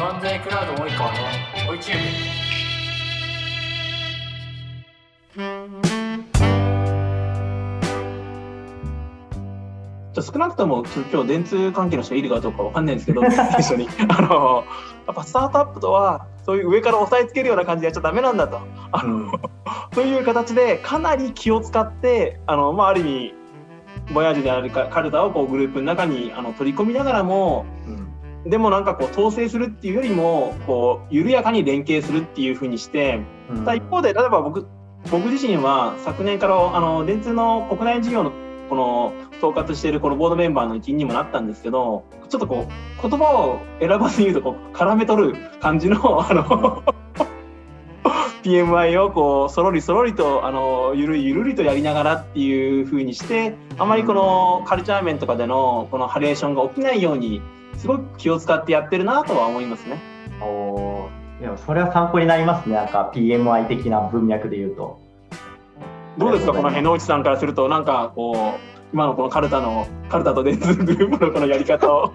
漫才クラウド及川の？追いチューじゃ少なくとも今日電通関係の人いるかどうかわかんないんですけど 一緒に。あのやっぱスタートアップとはそういう上から押さえつけるような感じでやっちゃダメなんだと。あの、うん、そういう形でかなり気を使ってあの、まあ、ある意味ボヤージュであるかカルタをこうグループの中にあの取り込みながらも、うん、でもなんかこう統制するっていうよりもこう緩やかに連携するっていうふうにして、うん、一方で例えば僕僕自身は昨年からあの電通の国内事業のこの統括しているこのボードメンバーの一員にもなったんですけどちょっとこう言葉を選ばずに言うとこう絡め取る感じの あの PMI をこうそろりそろりとあのゆるりゆるりとやりながらっていうふうにしてあまりこのカルチャー面とかでのこのハレーションが起きないようにすごく気を使ってやってるなとは思いますね。おでもそれは参考になりますね。なんか PMI 的な文脈で言うと。どうですか？この辺野内さんからするとなんかこう今のこのカルタのカルタと電通グループのこのやり方を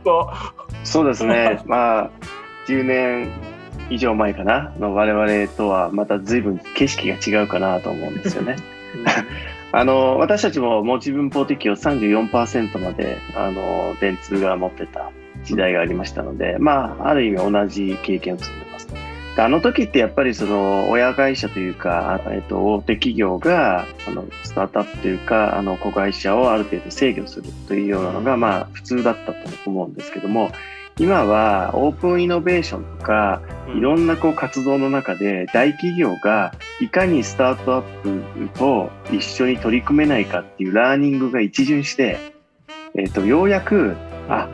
そうですね。まあ10年以上前かな？の我々とはまた随分景色が違うかなと思うんですよね。あの私たちも持ち分法適用34%まであの電通が持ってた時代がありましたので、まあ、ある意味同じ経験を積んでます。であの時ってやっぱりその親会社というか、えっと、大手企業があのスタートアップというかあの子会社をある程度制御するというようなのがまあ普通だったと思うんですけども今はオープンイノベーションとかいろんなこう活動の中で大企業がいかにスタートアップと一緒に取り組めないかっていうラーニングが一巡して、えっと、ようやくあ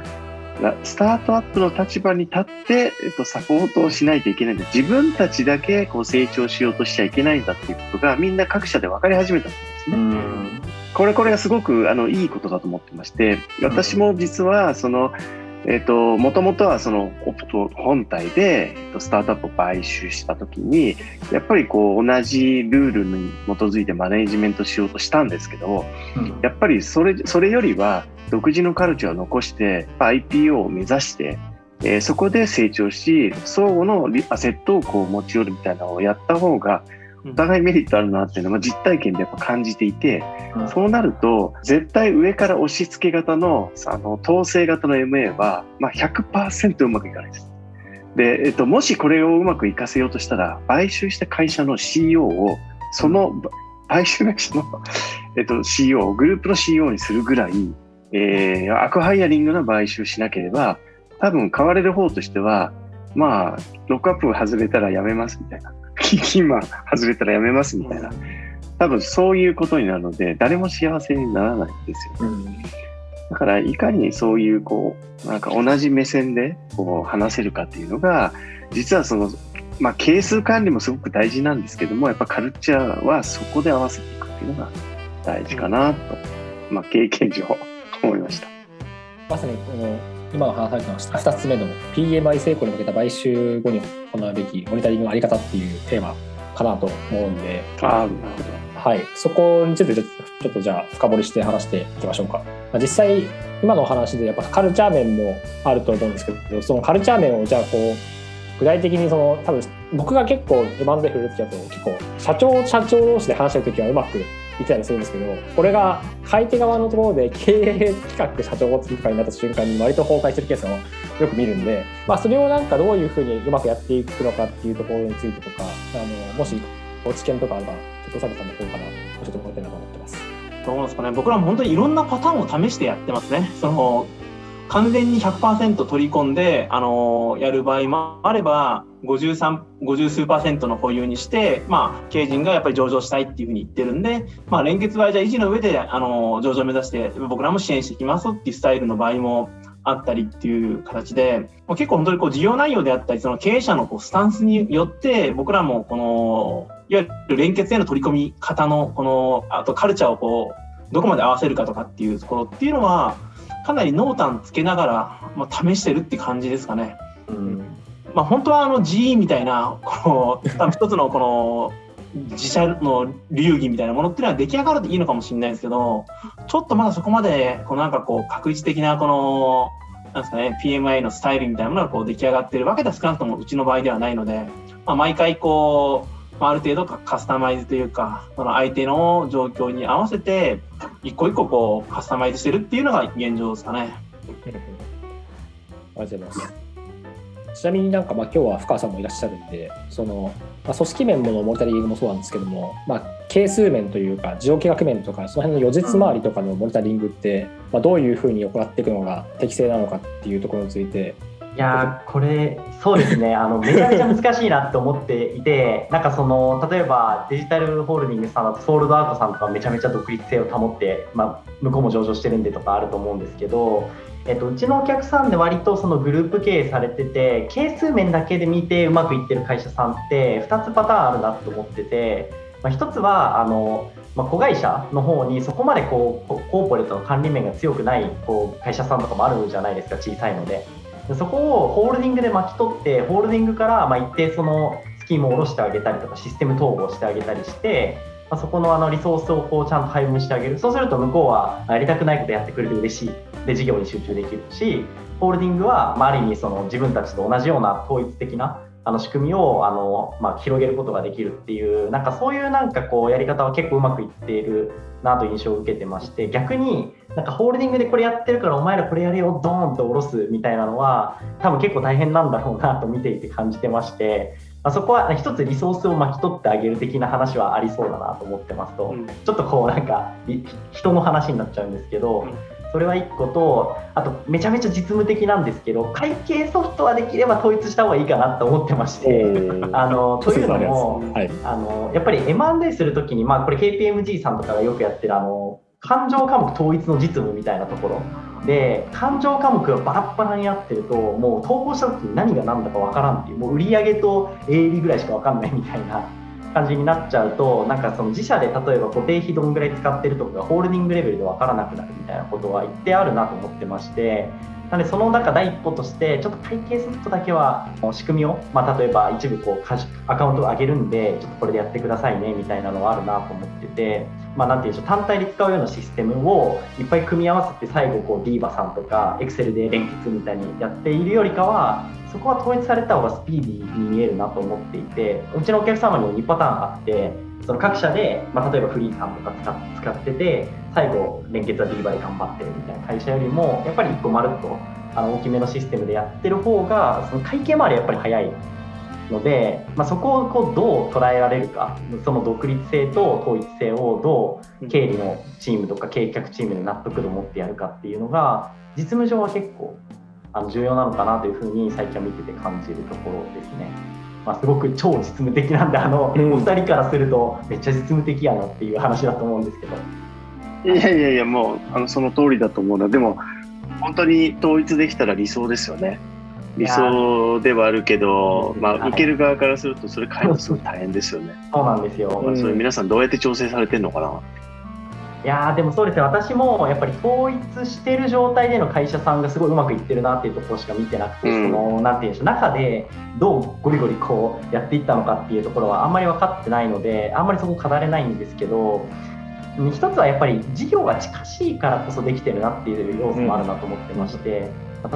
スタートアップの立場に立って、えっと、サポートをしないといけないんだ。自分たちだけこう成長しようとしちゃいけないんだっていうことがみんな各社で分かり始めたんですね。これこれがすごくあのいいことだと思ってまして、私も実はその、えっ、と、もともとはそのオプト本体で、えっと、スタートアップを買収したときに、やっぱりこう同じルールに基づいてマネジメントしようとしたんですけど、うん、やっぱりそれ、それよりは独自のカルチャーを残して IPO を目指して、えー、そこで成長し、相互のアセットをこう持ち寄るみたいなのをやった方が、お互いメリットあるなっていうのは実体験でやっぱ感じていて、うん、そうなると絶対上から押し付け型のあの統制型の MA は、まあ100%うまくいかないです。で、えっと、もしこれをうまくいかせようとしたら買収した会社の CEO をその買収会社の、えっと、CEO グループの CEO にするぐらい、えー、アクハイアリングの買収しなければ多分買われる方としてはまあロックアップ外れたらやめますみたいな今外れたらやめますみたいな、多分そういうことになるので、誰も幸せにならないんですよね。だから、いかにそういう、こう、なんか同じ目線で、こう、話せるかっていうのが、実はその、まあ、係数管理もすごく大事なんですけども、やっぱカルチャーはそこで合わせていくっていうのが大事かなと、まあ、経験上思いました。まさにこの今の話されてました。2つ目の PMI 成功に向けた買収後に行うべきモニタリングのあり方っていうテーマかなと思うんで、あはい、そこについてちょっとじゃあ深掘りして話していきましょうか。実際今のお話でやっぱカルチャー面もあると思うんですけどそのカルチャー面をじゃあこう具体的にその多分僕が結構 M&A 触れる時だと結構社長社長同士で話してる時はうまくいたりするんですけどこれが買い手側のところで経営企画社長とかになった瞬間に割と崩壊してるケースをよく見るんで、まあ、それをなんかどういうふうにうまくやっていくのかっていうところについてとかあのもしご知見とかあればちょっと佐藤さんの方から教えてもらいたいなと思ってます。どうですかね僕らも本当にいろんなパターンを試してやってますね。その完全に100%取り込んで、あのやる場合もあれば、53、50数パーセントの保有にして、まあ、経営陣がやっぱり上場したいっていうふうに言ってるんで、まあ、連結はじゃ維持の上で、あの上場を目指して、僕らも支援していきますっていうスタイルの場合もあったりっていう形で、結構本当にこう事業内容であったり、その経営者のこうスタンスによって、僕らもこの、いわゆる連結への取り込み方の、この、あとカルチャーをこう、どこまで合わせるかとかっていうところっていうのは、かなり濃淡つけながら、まあ、試してるって感じですかね。うんまあ、本当はあの GE みたいなこの一つのこの自社の流儀みたいなものっていうのは出来上がるといいのかもしれないですけどちょっとまだそこまでこのなんかこう確実的なこのなんですかね、PMI のスタイルみたいなものがこう出来上がってるわけでは少なくともうちの場合ではないので、まあ、毎回こう、まあ、ある程度カスタマイズというか、その相手の状況に合わせて、一個一個こうカスタマイズしてるっていうのが現状ですかね。ありがとうございます。ちなみになんかまあ今日は深川さんもいらっしゃるんで、その、まあ、組織面ものモニタリングもそうなんですけども、まあ、係数面というか、事業計画面とか、その辺の予実周りとかのモニタリングって、まあ、どういうふうに行っていくのが適正なのかっていうところについて、いやーこれそうですね。あのめちゃめちゃ難しいなと思っていてなんかその例えばデジタルホールディングスさんだとソールドアウトさんとかめちゃめちゃ独立性を保って、まあ、向こうも上場してるんでとかあると思うんですけど、えっと、うちのお客さんで割とそのグループ経営されてて係数面だけで見てうまくいってる会社さんって2つパターンあるなと思ってて、まあ、1つはあのまあ、子会社の方にそこまでこうココーポレートの管理面が強くないこう会社さんとかもあるじゃないですか小さいのででそこをホールディングで巻き取ってホールディングからま一定そのスキームを下ろしてあげたりとかシステム統合してあげたりして、ま、そこのあのリソースをこうちゃんと配分してあげる。そうすると向こうはやりたくないことやってくれて嬉しい。で事業に集中できるしホールディングは、まあ、ある意味その自分たちと同じような統一的なあの仕組みをあの、まあ、広げることができるっていうなんかそういうなんかこうやり方は結構うまくいっているなという印象を受けてまして逆になんかホールディングでこれやってるからお前らこれやれよドーンと下ろすみたいなのは多分結構大変なんだろうなと見ていて感じてまして、まあ、そこは一つリソースを巻き取ってあげる的な話はありそうだなと思ってますと、うん。ちょっとこうなんかい人の話になっちゃうんですけど、うんそれは1個とあとめちゃめちゃ実務的なんですけど会計ソフトはできれば統一した方がいいかなと思ってまして。あのというのも、はい、あのやっぱり M&A するときに、まあ、これ KPMG さんとかがよくやってるあの勘定科目統一の実務みたいなところで勘定科目がバラッバラになってるともう統合した時に何が何だかわからんっていうもう売上と営利ぐらいしかわかんないみたいな感じになっちゃうとなんかその自社で例えば固定費どんぐらい使ってるとかホールディングレベルで分からなくなるみたいなことは一定あるなと思ってましてなのでその中第一歩としてちょっと会計ソフトだけは仕組みを、まあ、例えば一部こうアカウントを上げるんでちょっとこれでやってくださいねみたいなのはあるなと思ってて、まあ、なんていうでしょう単体で使うようなシステムをいっぱい組み合わせて最後こう DIVA さんとか Excel で連結みたいにやっているよりかはそこは統一された方がスピーディーに見えるなと思っていてうちのお客様にも2パターンあってその各社で、まあ、例えばフリーさんとか使っ使ってて最後連結は DIVA で頑張ってるみたいな会社よりもやっぱり1個まるっとあの大きめのシステムでやってる方がその会計周りやっぱり早い。ので、まあ、そこをこうどう捉えられるかその独立性と統一性をどう経理のチームとか計画チームで納得度を持ってやるかっていうのが実務上は結構あの重要なのかなというふうに最近は見てて感じるところですね。まあ、すごく超実務的なんであの、うんお二人からするとめっちゃ実務的やなっていう話だと思うんですけど。いやいやいや、もうあのその通りだと思うな。でも、本当に統一できたら理想ですよね。理想ではあるけど、まあ、はい受ける側からすると、それ変えるのすごい大変ですよね。そうなんですよ。まあ、それ皆さんどうやって調整されてるのかな？いやーでもそうですね私もやっぱり統一してる状態での会社さんがすごいうまくいってるなっていうところしか見てなくて、うんそのなんていうんでしょう中でどうゴリゴリこうやっていったのかっていうところはあんまり分かってないのであんまりそこ語れないんですけどうん一つはやっぱり事業が近しいからこそできてるなっていう要素もあるなと思ってまして、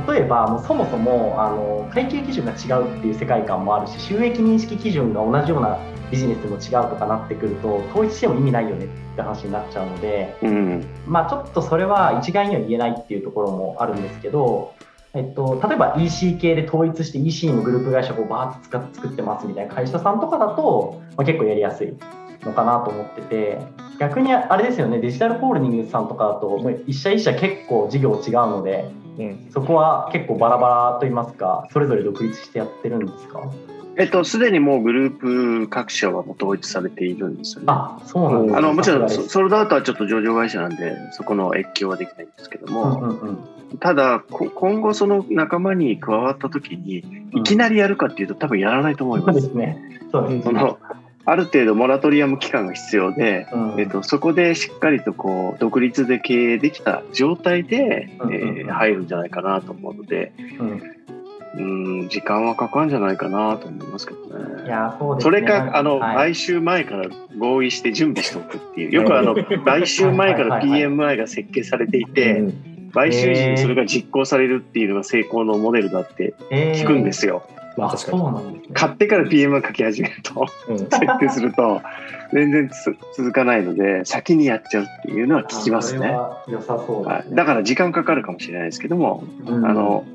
例えばもうそもそもあの会計基準が違うっていう世界観もあるし収益認識基準が同じようなビジネスでも違うとかなってくると統一しても意味ないよねって話になっちゃうので、うん。まあ、ちょっとそれは一概には言えないっていうところもあるんですけど、えっと、例えば EC 系で統一して EC のグループ会社をバーッと使って作ってますみたいな会社さんとかだと、まあ、結構やりやすいのかなと思ってて逆にあれですよねデジタルホールディングスさんとかだともう一社一社結構事業違うのでうん、そこは結構バラバラといいますかそれぞれ独立してやってるんですか？えっと、すでにもうグループ各社はもう統一されているんですよね。あそうなんですね。あのもちろんソルドアウトはちょっと上場会社なんでそこの越境はできないんですけどうんも、うんうん。ただこ今後その仲間に加わった時にいきなりやるかっていうと多分やらないと思いそうま。ですすね。そうですね、そのある程度モラトリアム期間が必要で、うん。えっと、そこでしっかりとこう独立で経営できた状態で、うんえー入るんじゃないかなと思うので、うん。うん、時間はかかるんじゃないかなと思いますけどいね。やそうですそねれか、あの、はい。買収前から合意して準備しておくっていう。よくあの、買収前から PMI が設計されていて、買収時にそれが実行されるっていうのが成功のモデルだってえー聞くんですよ。まああ確かに。そうなんですね。買ってから PM 書き始めると、うん設定すると、全然つ続かないので、先にやっちゃうっていうのは聞きますね。は良さそうね。はいだから時間かかるかもしれないですけども、うんあの、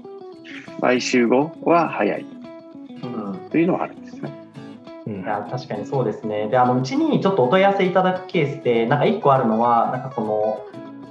買収後は早いうんというのはあるんですね。うんいや確かにそうですね。で、あのうちにちょっとお問い合わせいただくケースで、なんか一個あるのは、なんかその、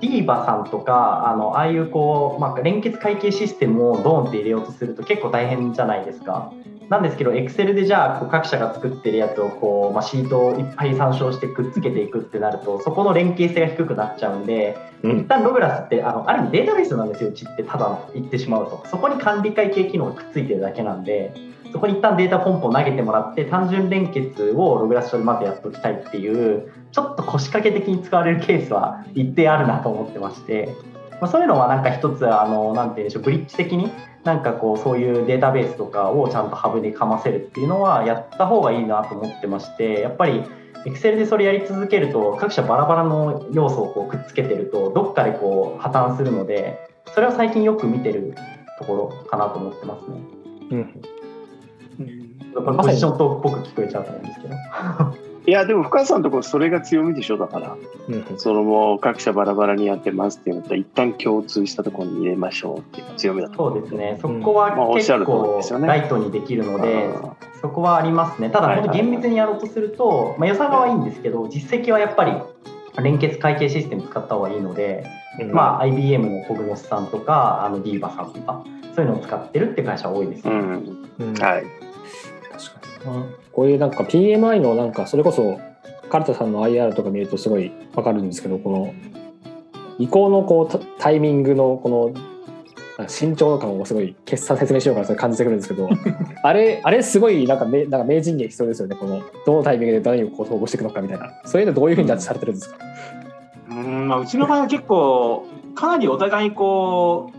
ディーバさんとか、あのああいうこう、まあ、連結会計システムをドーンって入れようとすると結構大変じゃないですか。なんですけど、Excel でじゃあこう各社が作ってるやつをこう、まあ、シートをいっぱい参照してくっつけていくってなると、そこの連携性が低くなっちゃうんで、うん一旦ログラスってあのある意味データベースなんですよ、うちってただの言ってしまうと。そこに管理会計機能がくっついてるだけなんで、そこに一旦データポンポン投げてもらって、単純連結をログラス上でまずやっておきたいっていう、ちょっと腰掛け的に使われるケースは一定あるなと思ってまして、まあ、そういうのはなんか一つ、あのなんて言うんでしょう、ブリッジ的になんかこう、そういうデータベースとかをちゃんとハブでかませるっていうのはやった方がいいなと思ってまして、やっぱり Excel でそれやり続けると各社バラバラの要素をこうくっつけてるとどっかでこう破綻するのでそれは最近よく見てるところかなと思ってますね。うんポジショントークっぽく聞こえちゃうと思うんですけど。いや、でも深さんのところそれが強みでしょ、だから。うんそのもう各社バラバラにやってますっていうのと、一旦共通したところに入れましょうっていう強みだとそうですね。そこは結構ライトにできるので、あそこはありますね。ただ本当厳密にやろうとすると、まあ予算はいいんですけど、実績はやっぱり連結会計システム使った方がいいので、うんまあ IBM のコグノスさんとか、あのディーバさんとか、そういうのを使ってるって会社多いですね。うん。うんはい。確かに。なこういうなんか PMI のなんかそれこそカルタさんの IR とか見るとすごいわかるんですけどこの移行のこうタタイミングのこのなんか慎重感をすごい決算説明しようかなそれ感じてくるんですけど あれあれすごいなんかめなんか名人芸必要ですよね。このどのタイミングで何をこう統合していくのかみたいな。そういうのどういうふうにジャッジされてるんですか、うんまあ、うちの場合は結構かなりお互いこ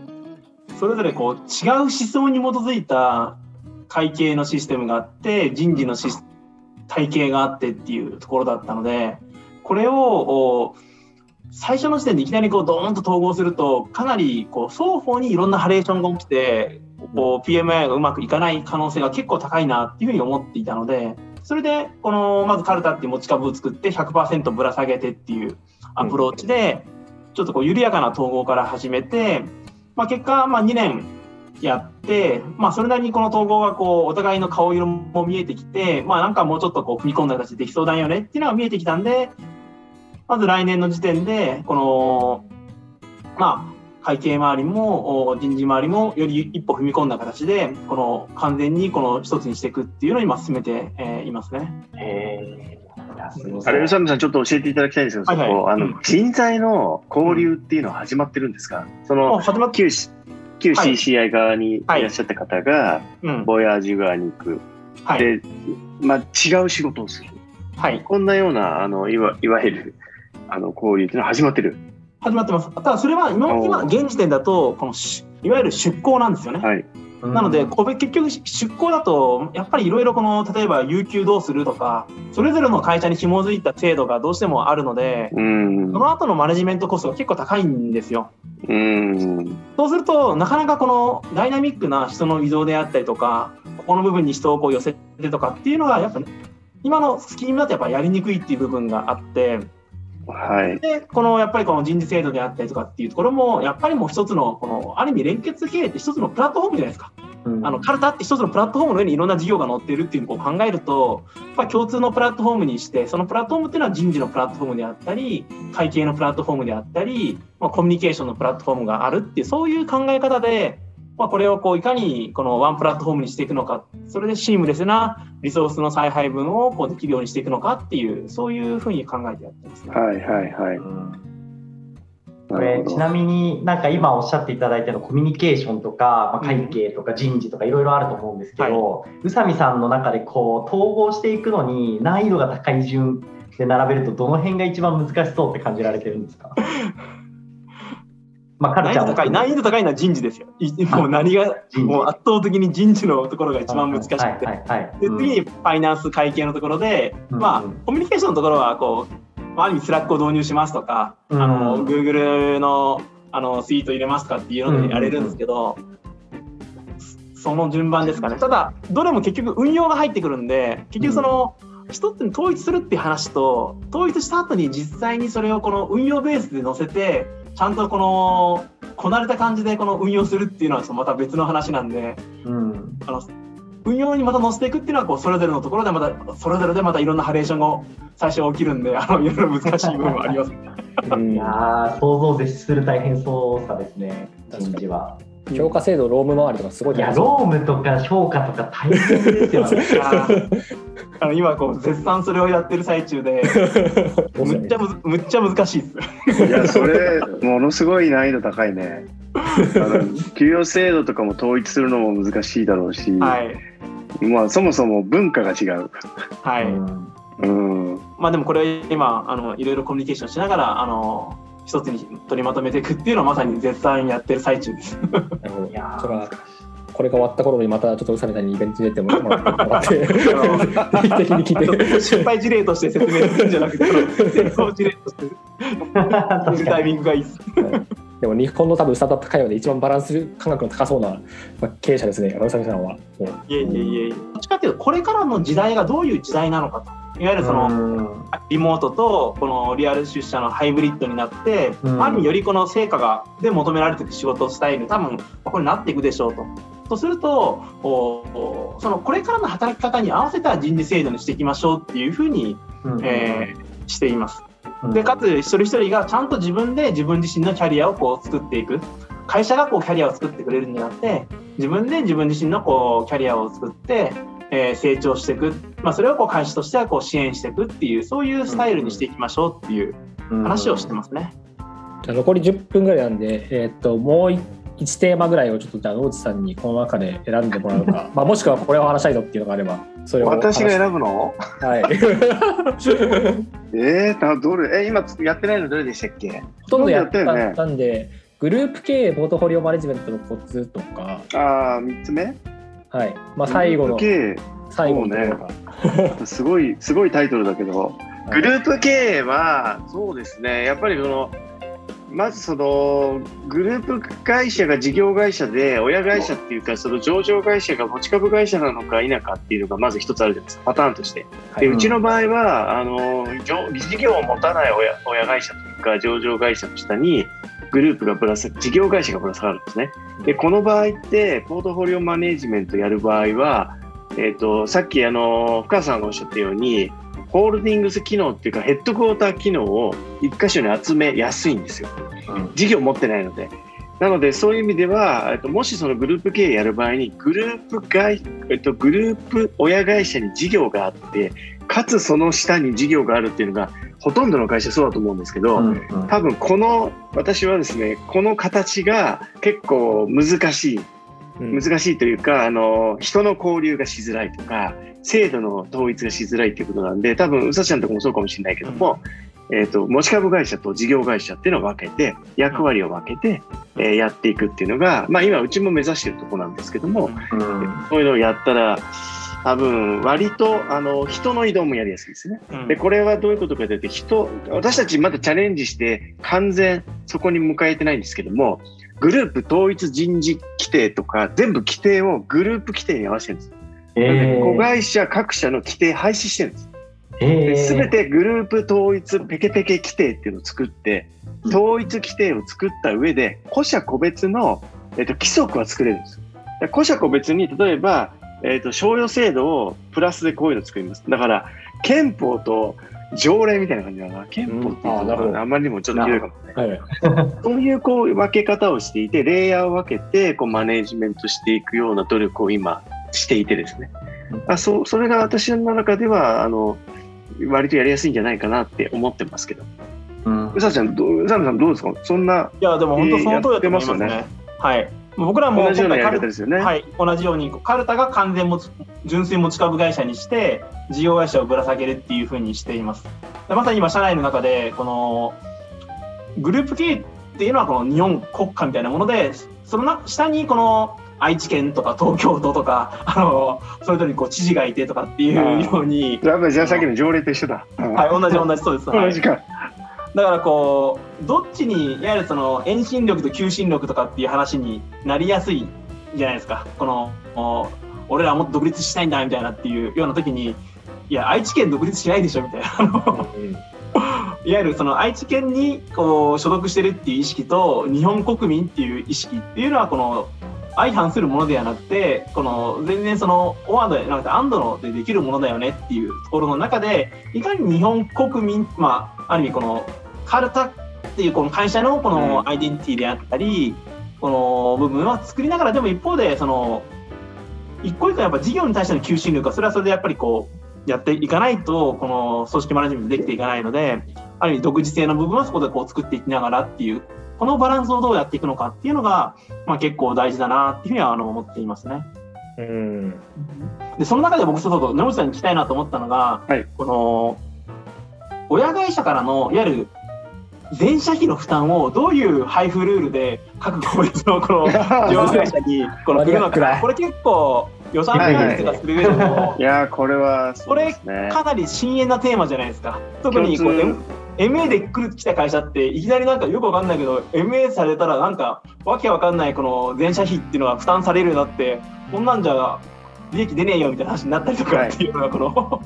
うそれぞれこう違う思想に基づいた会計のシステムがあって人事のシス体系があってっていうところだったのでこれをお最初の時点でいきなりこうドーンと統合するとかなりこう双方にいろんなハレーションが起きてこう PMI がうまくいかない可能性が結構高いなっていうふうに思っていたのでそれでこのまずカルタっていう持ち株を作って100%ぶら下げてっていうアプローチでちょっとこう緩やかな統合から始めて、まあ、結果まあ2年やって、まあ、それなりにこの統合がこうお互いの顔色も見えてきて、まあ、なんかもうちょっとこう踏み込んだ形でできそうだよねっていうのが見えてきたんでまず来年の時点でこのまあ会計周りもお人事周りもより一歩踏み込んだ形でこの完全にこの一つにしていくっていうのを今進めて、えーいますね。へー。あれ、宇佐美さん、ちょっと教えていただきたいんですけど、はいはい。そこあのうん。人材の交流っていうのは始まってるんですか、その始まっ旧はい。CCI 側にいらっしゃった方が、うん。ボヤージュ側に行く、はい。で、まあ、違う仕事をする、はい。こんなようなあのいわいわゆるあの交流っていうのは始まってる。始まってます。ただそれは今今現時点だとこのしいわゆる出向なんですよね。はい、なので個別結局出向だとやっぱりいろいろこの例えば有給どうするとかそれぞれの会社に紐づいた制度がどうしてもあるのでうんその後のマネジメントコストが結構高いんですよ。うんそうするとなかなかこのダイナミックな人の移動であったりとかここの部分に人をこう寄せてとかっていうのがやっぱ、ね、今のスキームだとやっぱやりにくいっていう部分があって。はいでこのやっぱりこの人事制度であったりとかっていうところもやっぱりもう一つのこのある意味連結経営って一つのプラットフォームじゃないですか。うんあのカルタって一つのプラットフォームの上にいろんな事業が載っているっていうのを考えるとやっぱり共通のプラットフォームにしてそのプラットフォームっていうのは人事のプラットフォームであったり会計のプラットフォームであったり、まあ、コミュニケーションのプラットフォームがあるっていうそういう考え方で、まあ、これをこういかにこのワンプラットフォームにしていくのかそれでシームレスなリソースの再配分をこうできるようにしていくのかっていうそういうふうに考えてやってますね。はいはいはい。うん。これちなみになんか今おっしゃっていただいたのコミュニケーションとか、まあ、会計とか人事とかいろいろあると思うんですけど、宇佐美さんの中でこう統合していくのに難易度が高い順で並べるとどの辺が一番難しそうって感じられてるんですか？まあカル難易度チャーも高い難易度高いのは人事ですよ。いもう何がもう圧倒的に人事のところが一番難しくて。はいはいはい。で次にファイナンス会計のところで、うん。まあうんコミュニケーションのところはこう、まあ、ある意味 Slack を導入しますとか、うん。あの Google のあのスイート入れますかっていうのでやれるんですけど、その順番ですかね。ただどれも結局運用が入ってくるんで結局その、一つに統一するっていう話と統一した後に実際にそれをこの運用ベースで載せてちゃんとこのこなれた感じでこの運用するっていうのはまた別の話なんでうん。あの運用にまた載せていくっていうのはこうそれぞれのところでまたそれぞれでまたいろんなハレーションが最初起きるんであのいろいろ難しい部分はあります。う んいやー、想像を絶する大変そうさですね、人事は。評価制度ローム周りとかすごいいや、ロームとか評価とか大変ですよね。あ の今こう絶賛それをやってる最中で むっちゃむずむっちゃ難しいです。いや、それ、ものすごい難易度高いね。給与制度とかも統一するのも難しいだろうし、はいまあ、そもそも文化が違う。はい。うんうん、まあでもこれ今あのいろいろコミュニケーションしながらあの一つに取りまとめていくっていうのはまさに絶賛やってる最中です。いやこれが終わった頃にまたちょっと宇佐美さんにイベントに出てもらって 定期的に聞いて失敗事例として説明するんじゃなくて成功事例として見るタイミングがいいです。でも日本の多分スタートアップ会話で一番バランス感覚の高そうなまあ経営者ですね、宇佐美さんは。いえいえいえどっちかっていうとこれからの時代がどういう時代なのかといわゆるその、うん。リモートとこのリアル出社のハイブリッドになって、うん。ある意味よりこの成果がで求められていく仕事スタイル多分これになっていくでしょうと。とするとおそのこれからの働き方に合わせた人事制度にしていきましょうっていうふうに、うん。えーしています。うん。でかつ一人一人がちゃんと自分で自分自身のキャリアをこう作っていく。会社がこうキャリアを作ってくれるんじゃなくて自分で自分自身のこうキャリアを作って、えー成長していく、まあ、それをこう会社としてはこう支援していくっていうそういうスタイルにしていきましょうっていう話をしてますね。じゃあ残り10分ぐらいなんで、えーっともう1テーマぐらいをちょっとじゃあ野内さんにこの中で選んでもらうか、まあ、もしくはこれを話したいぞっていうのがあればそれを私がぶ選ぶの？はい。えー、などれ？え今やってないのどれでしたっけ？ほとんどやったんでグループ経営ポートフォリオマネジメントのコツとか、ああ3つ目？はい。まあ、最後のグループ最後のところが、経 営すごいすごいタイトルだけど。グループ経営はそうですね。やっぱりこのまずそのグループ会社が事業会社で親会社っていうかその上場会社が持ち株会社なのか否かっていうのがまず一つあるじゃないですか。パターンとして。ではい。うちの場合はあの上事業を持たない親親会社というか上場会社の下にグループがぶら下事業会社がぶら下がるんですね。でこの場合ってポートフォリオマネジメントやる場合は、えー、とさっきあの深さんがおっしゃったようにホールディングス機能っていうかヘッドクォーター機能を一箇所に集めやすいんですよ。うん事業を持ってないので。なので、そういう意味では、えっと、もしそのグループ経営やる場合に、グループ会、えっと、グループ親会社に事業があって、かつその下に事業があるっていうのが、ほとんどの会社そうだと思うんですけど、うんうん多分この、私はですね、この形が結構難しい。うん。難しいというか、あの、人の交流がしづらいとか、制度の統一がしづらいということなんで、多分、うさちゃんとかもそうかもしれないけども、えっ、と、持ち株会社と事業会社っていうのを分けて、役割を分けて、えーやっていくっていうのが、まあ今、うちも目指してるところなんですけども、うん。そういうのをやったら、多分、割と、あの、人の移動もやりやすいですね。うん。で、これはどういうことかというと、人、私たちまだチャレンジして、完全そこに迎えてないんですけども、グループ統一人事規定とか、全部規定をグループ規定に合わせてるんです。えー子会社各社の規定廃止してるんです。えーすべてグループ統一ペケペケ規定っていうのを作って、うん統一規定を作った上で、個社個別の、えっと規則は作れるんです個社個別に、例えば、えっと賞与制度をプラスでこういうの作ります。だから、憲法と条例みたいな感じだな。憲法っていううんあまりにもちょっと広いかもね。はい そういうこう分け方をしていて、レイヤーを分けてこうマネージメントしていくような努力を今していてですね。あそうそれが私の中ではあの割とやりやすいんじゃないかなって思ってますけど。うんうさちゃん、どううさみさんどうですか？そんないやでも本当その通りだと思いますね。えーやってはい。僕らも同じようですよね。はい、同じようにカルタが完全持ち純粋持ち株会社にして事業会社をぶら下げるっていうふうにしています。でまさに今社内の中でこのグループ経営っていうのはこの日本国家みたいなものでそのな下にこの愛知県とか東京都とかあのそれぞれにこう知事がいてとかっていうように、じゃあさっきの条例と一緒だ。うんはい、同じ同じそうです。はい同じか。だからこうどっちにいわゆるその遠心力と求心力とかっていう話になりやすいじゃないですか。このお俺らはもっと独立したいんだみたいなっていうような時にいや愛知県独立しないでしょみたいな。あのいわゆるその愛知県にこう所属してるっていう意識と日本国民っていう意識っていうのはこの相反するものではなくてこの全然そのオワードじゃなくてアンドのでできるものだよねっていうところの中でいかに日本国民まあある意味このカルタっていうこの会社のこのアイデンティティであったり、この部分は作りながらでも一方でその一個一個やっぱ事業に対しての求心力はそれはそれでやっぱりこうやっていかないとこの組織マネジメントできていかないのである意味独自性の部分はそこでこう作っていきながらっていうこのバランスをどうやっていくのかっていうのが、まあ、結構大事だなっていうふうにはあの思っていますね。うん。でその中で僕そうそう野口さんに聞きたいなと思ったのが、はい。この親会社からのいわゆる全社費の負担をどういう配布ルールで各個別の？この事業会社にこの振るのかこれ結構予算分割とかする上でもいやーこれはそうですね。かなり深淵なテーマじゃないですか。特にこう MA で来る来た会社っていきなりなんかよくわかんないけど MA されたらなんかわけわかんないこの全社費っていうのが負担されるようになってこんなんじゃ利益出ねえよみたいな話になったりとかっていうのがこの、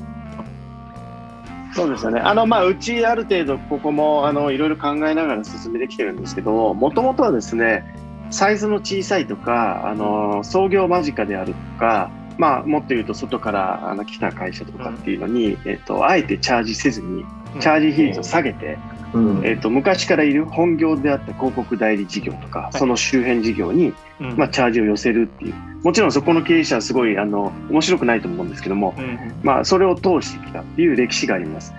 そうですよね。あの、まあ、うちある程度、ここも、あの、いろいろ考えながら進めてきてるんですけど、もともとはですね、サイズの小さいとか、あの、創業間近であるとか、まあ、もっと言うと、外からあの来た会社とかっていうのに、えっと、あえてチャージせずに、チャージ比率を下げて、うんえっと、昔からいる本業であった広告代理事業とか、い。その周辺事業に、うん。まあ、チャージを寄せるっていう。もちろんそこの経営者はすごい、あの、面白くないと思うんですけども、うん。まあ、それを通してきたっていう歴史があります。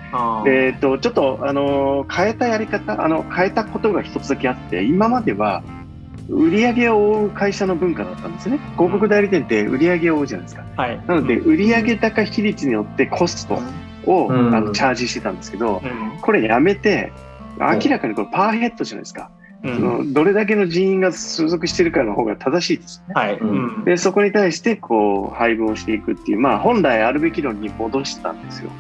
えー、とちょっと、あのー変えたやり方あの変えたことが一つだけあって今までは売り上げを追う会社の文化だったんですね。広告代理店って売り上げを追うじゃないですか。はい、なので売上高比率によってコストを、うん。あのチャージしてたんですけどうん。これやめて明らかにこれパーヘッドじゃないですか、うん。そのどれだけの人員が所属してるかの方が正しいですよね。はい、うん。うん。でそこに対してこう配分をしていくっていう。まあ本来あるべき論に戻したんですよ。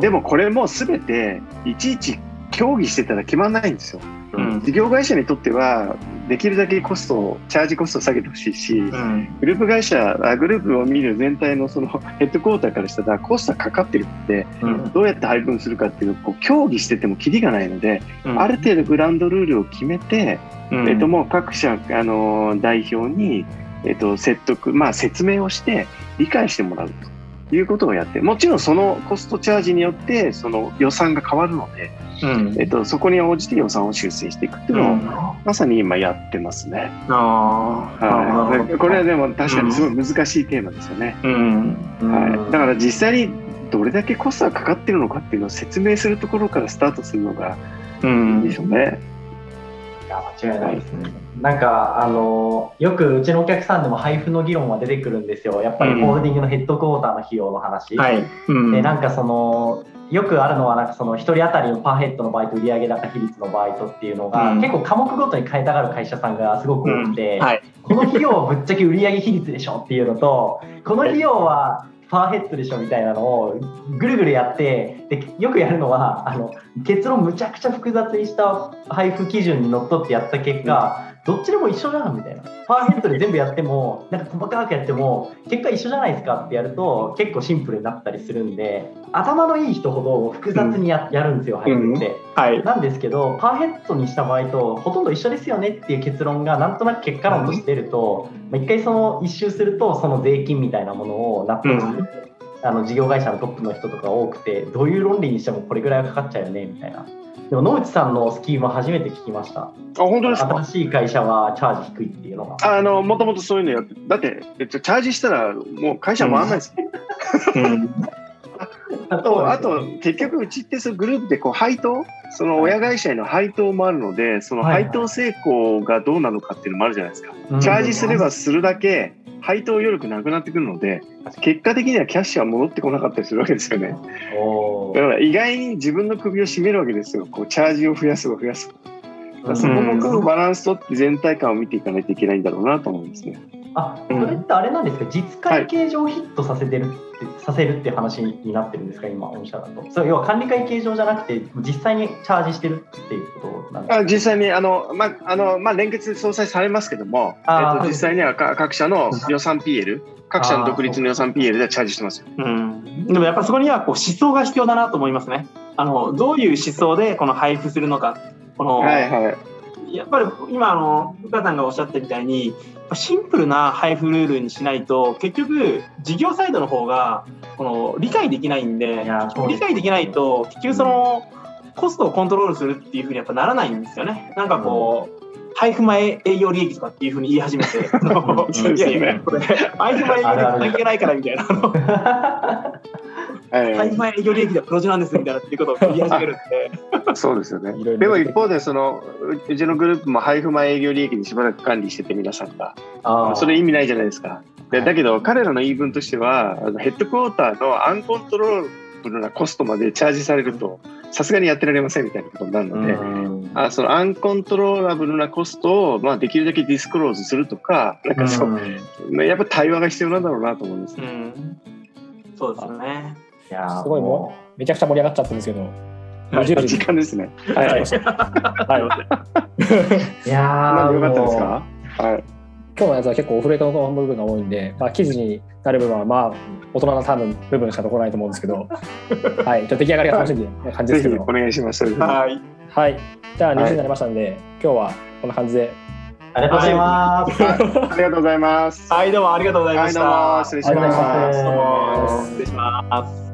でもこれも全ていちいち協議してたら決まんないんですよ。うん。事業会社にとってはできるだけコストをチャージコストを下げてほしいし、うん。グループ会社あグループを見る全体のその ヘッドクォーターからしたらコストがかかってるのでうん。どうやって配分するかっていうのをこう協議しててもキリがないので、ある程度グラウンドルールを決めて、うん。えっともう各社あの代表にえっと説得まあ説明をして理解してもらうということをやってもちろんそのコストチャージによってその予算が変わるので、うん。えっと、そこに応じて予算を修正していくっていうのを、まさに今やってますね。あはい、これはでも確かにすごい難しいテーマですよね。うん。はい、だから実際にどれだけコストがかかってるのかっていうのを説明するところからスタートするのがうん。いいでしょうね。いや間違いないですね。なんかあのよくうちのお客さんでも配布の議論は出てくるんですよ。やっぱりホールディングのヘッドクォーターの費用の話。はい、うんでなんかそのよくあるのはなんかその1人当たりのパーヘッドの場合と売上高比率の場合とっていうのが、うん結構科目ごとに変えたがる会社さんがすごく多くて、はいこの費用はぶっちゃけ売上比率でしょっていうのとこの費用はパーヘッドでしょみたいなのをぐるぐるやってでよくやるのはあの結論むちゃくちゃ複雑にした配布基準にのっとってやった結果、どっちでも一緒じゃんみたいな。パーヘッドで全部やってもなんか細かくやっても結果一緒じゃないですかってやると結構シンプルになったりするんで頭のいい人ほど複雑にや,、やるんですよ配布って。はい。なんですけどパーヘッドにした場合とほとんど一緒ですよねっていう結論がなんとなく結果論として出ると、まあ一回その一周するとその税金みたいなものを納得す。る、あの事業会社のトップの人とか多くてどういう論理にしてもこれぐらいはかかっちゃうよねみたいな。でも野内さんのスキームは初めて聞きました。あ本当ですか？新しい会社はチャージ低いっていうのが。あのもともとそういうのやってだって、えっと、チャージしたらもう会社回らないですよ。うんあとあと結局うちってそのグループでこう配当その親会社への配当もあるのでその配当成功がどうなのかっていうのもあるじゃないですか。チャージすればするだけ配当余力なくなってくるので結果的にはキャッシュは戻ってこなかったりするわけですよね。だから意外に自分の首を絞めるわけですよ。こうチャージを増やすを増やす。そこもこうバランスとって全体感を見ていかないといけないんだろうなと思うんですね。あ、それってあれなんですか、実会計上ヒットさせてるって、させるって話になってるんですか、今、御社だと。そう要は管理会計上じゃなくて、実際にチャージしてるっていうことなんですか？あ実際にあの、まあのまあ、連結相殺されますけども、えっと実際にはか各社の予算 PL、各社の独立の予算 PL でチャージしてますよ。うん、でもやっぱそこにはこう思想が必要だなと思いますね。あのどういう思想でこの配布するのか。このはいはい。やっぱり今あの深田さんがおっしゃったみたいにシンプルな配布ルールにしないと結局事業サイドの方がこの理解できないんで理解できないと結局そのコストをコントロールするっていうふうにやっぱならないんですよね。なんかこう、配布前営業利益とかっていうふうに言い始めて、いやいやこれ配布前営業利益関係ないからみたいな。あのはい配布前営業利益では黒字なんですみたいなっていうことを言い始めるんで。そうですよね。でも一方でそのううちのグループも配布前営業利益にしばらく管理してて皆さんがそれ意味ないじゃないですか。でだけど彼らの言い分としてはあのヘッドクォーターのアンコントロールなコストまでチャージされるとさすがにやってられませんみたいなことになるので、うんあそのアンコントローラブルなコストを、まあ、できるだけディスクローズするとかなんかそう、まあやっぱ対話が必要なんだろうなと思いますう。ん、そうですよね。いやーすごいもめちゃくちゃ盛り上がっちゃったんですけど、はい10時時間ですね。はい、はい、い。やーなんでよかったですもかはい。今日のやつは結構オフレートの部分が多いんで、まあ、記事になる部分はまあ大人な多分部分しか残らないと思うんですけど、はい、ちょっと出来上がりが楽しみな感じですけど。ぜひお、願いします。はい。はい、じゃあ2時になりましたんで、今日はこんな感じで、ありがとうございます。ありがとうございます。はい、どうもありがとうございました。はいどうも。失礼します。どうも。失礼します。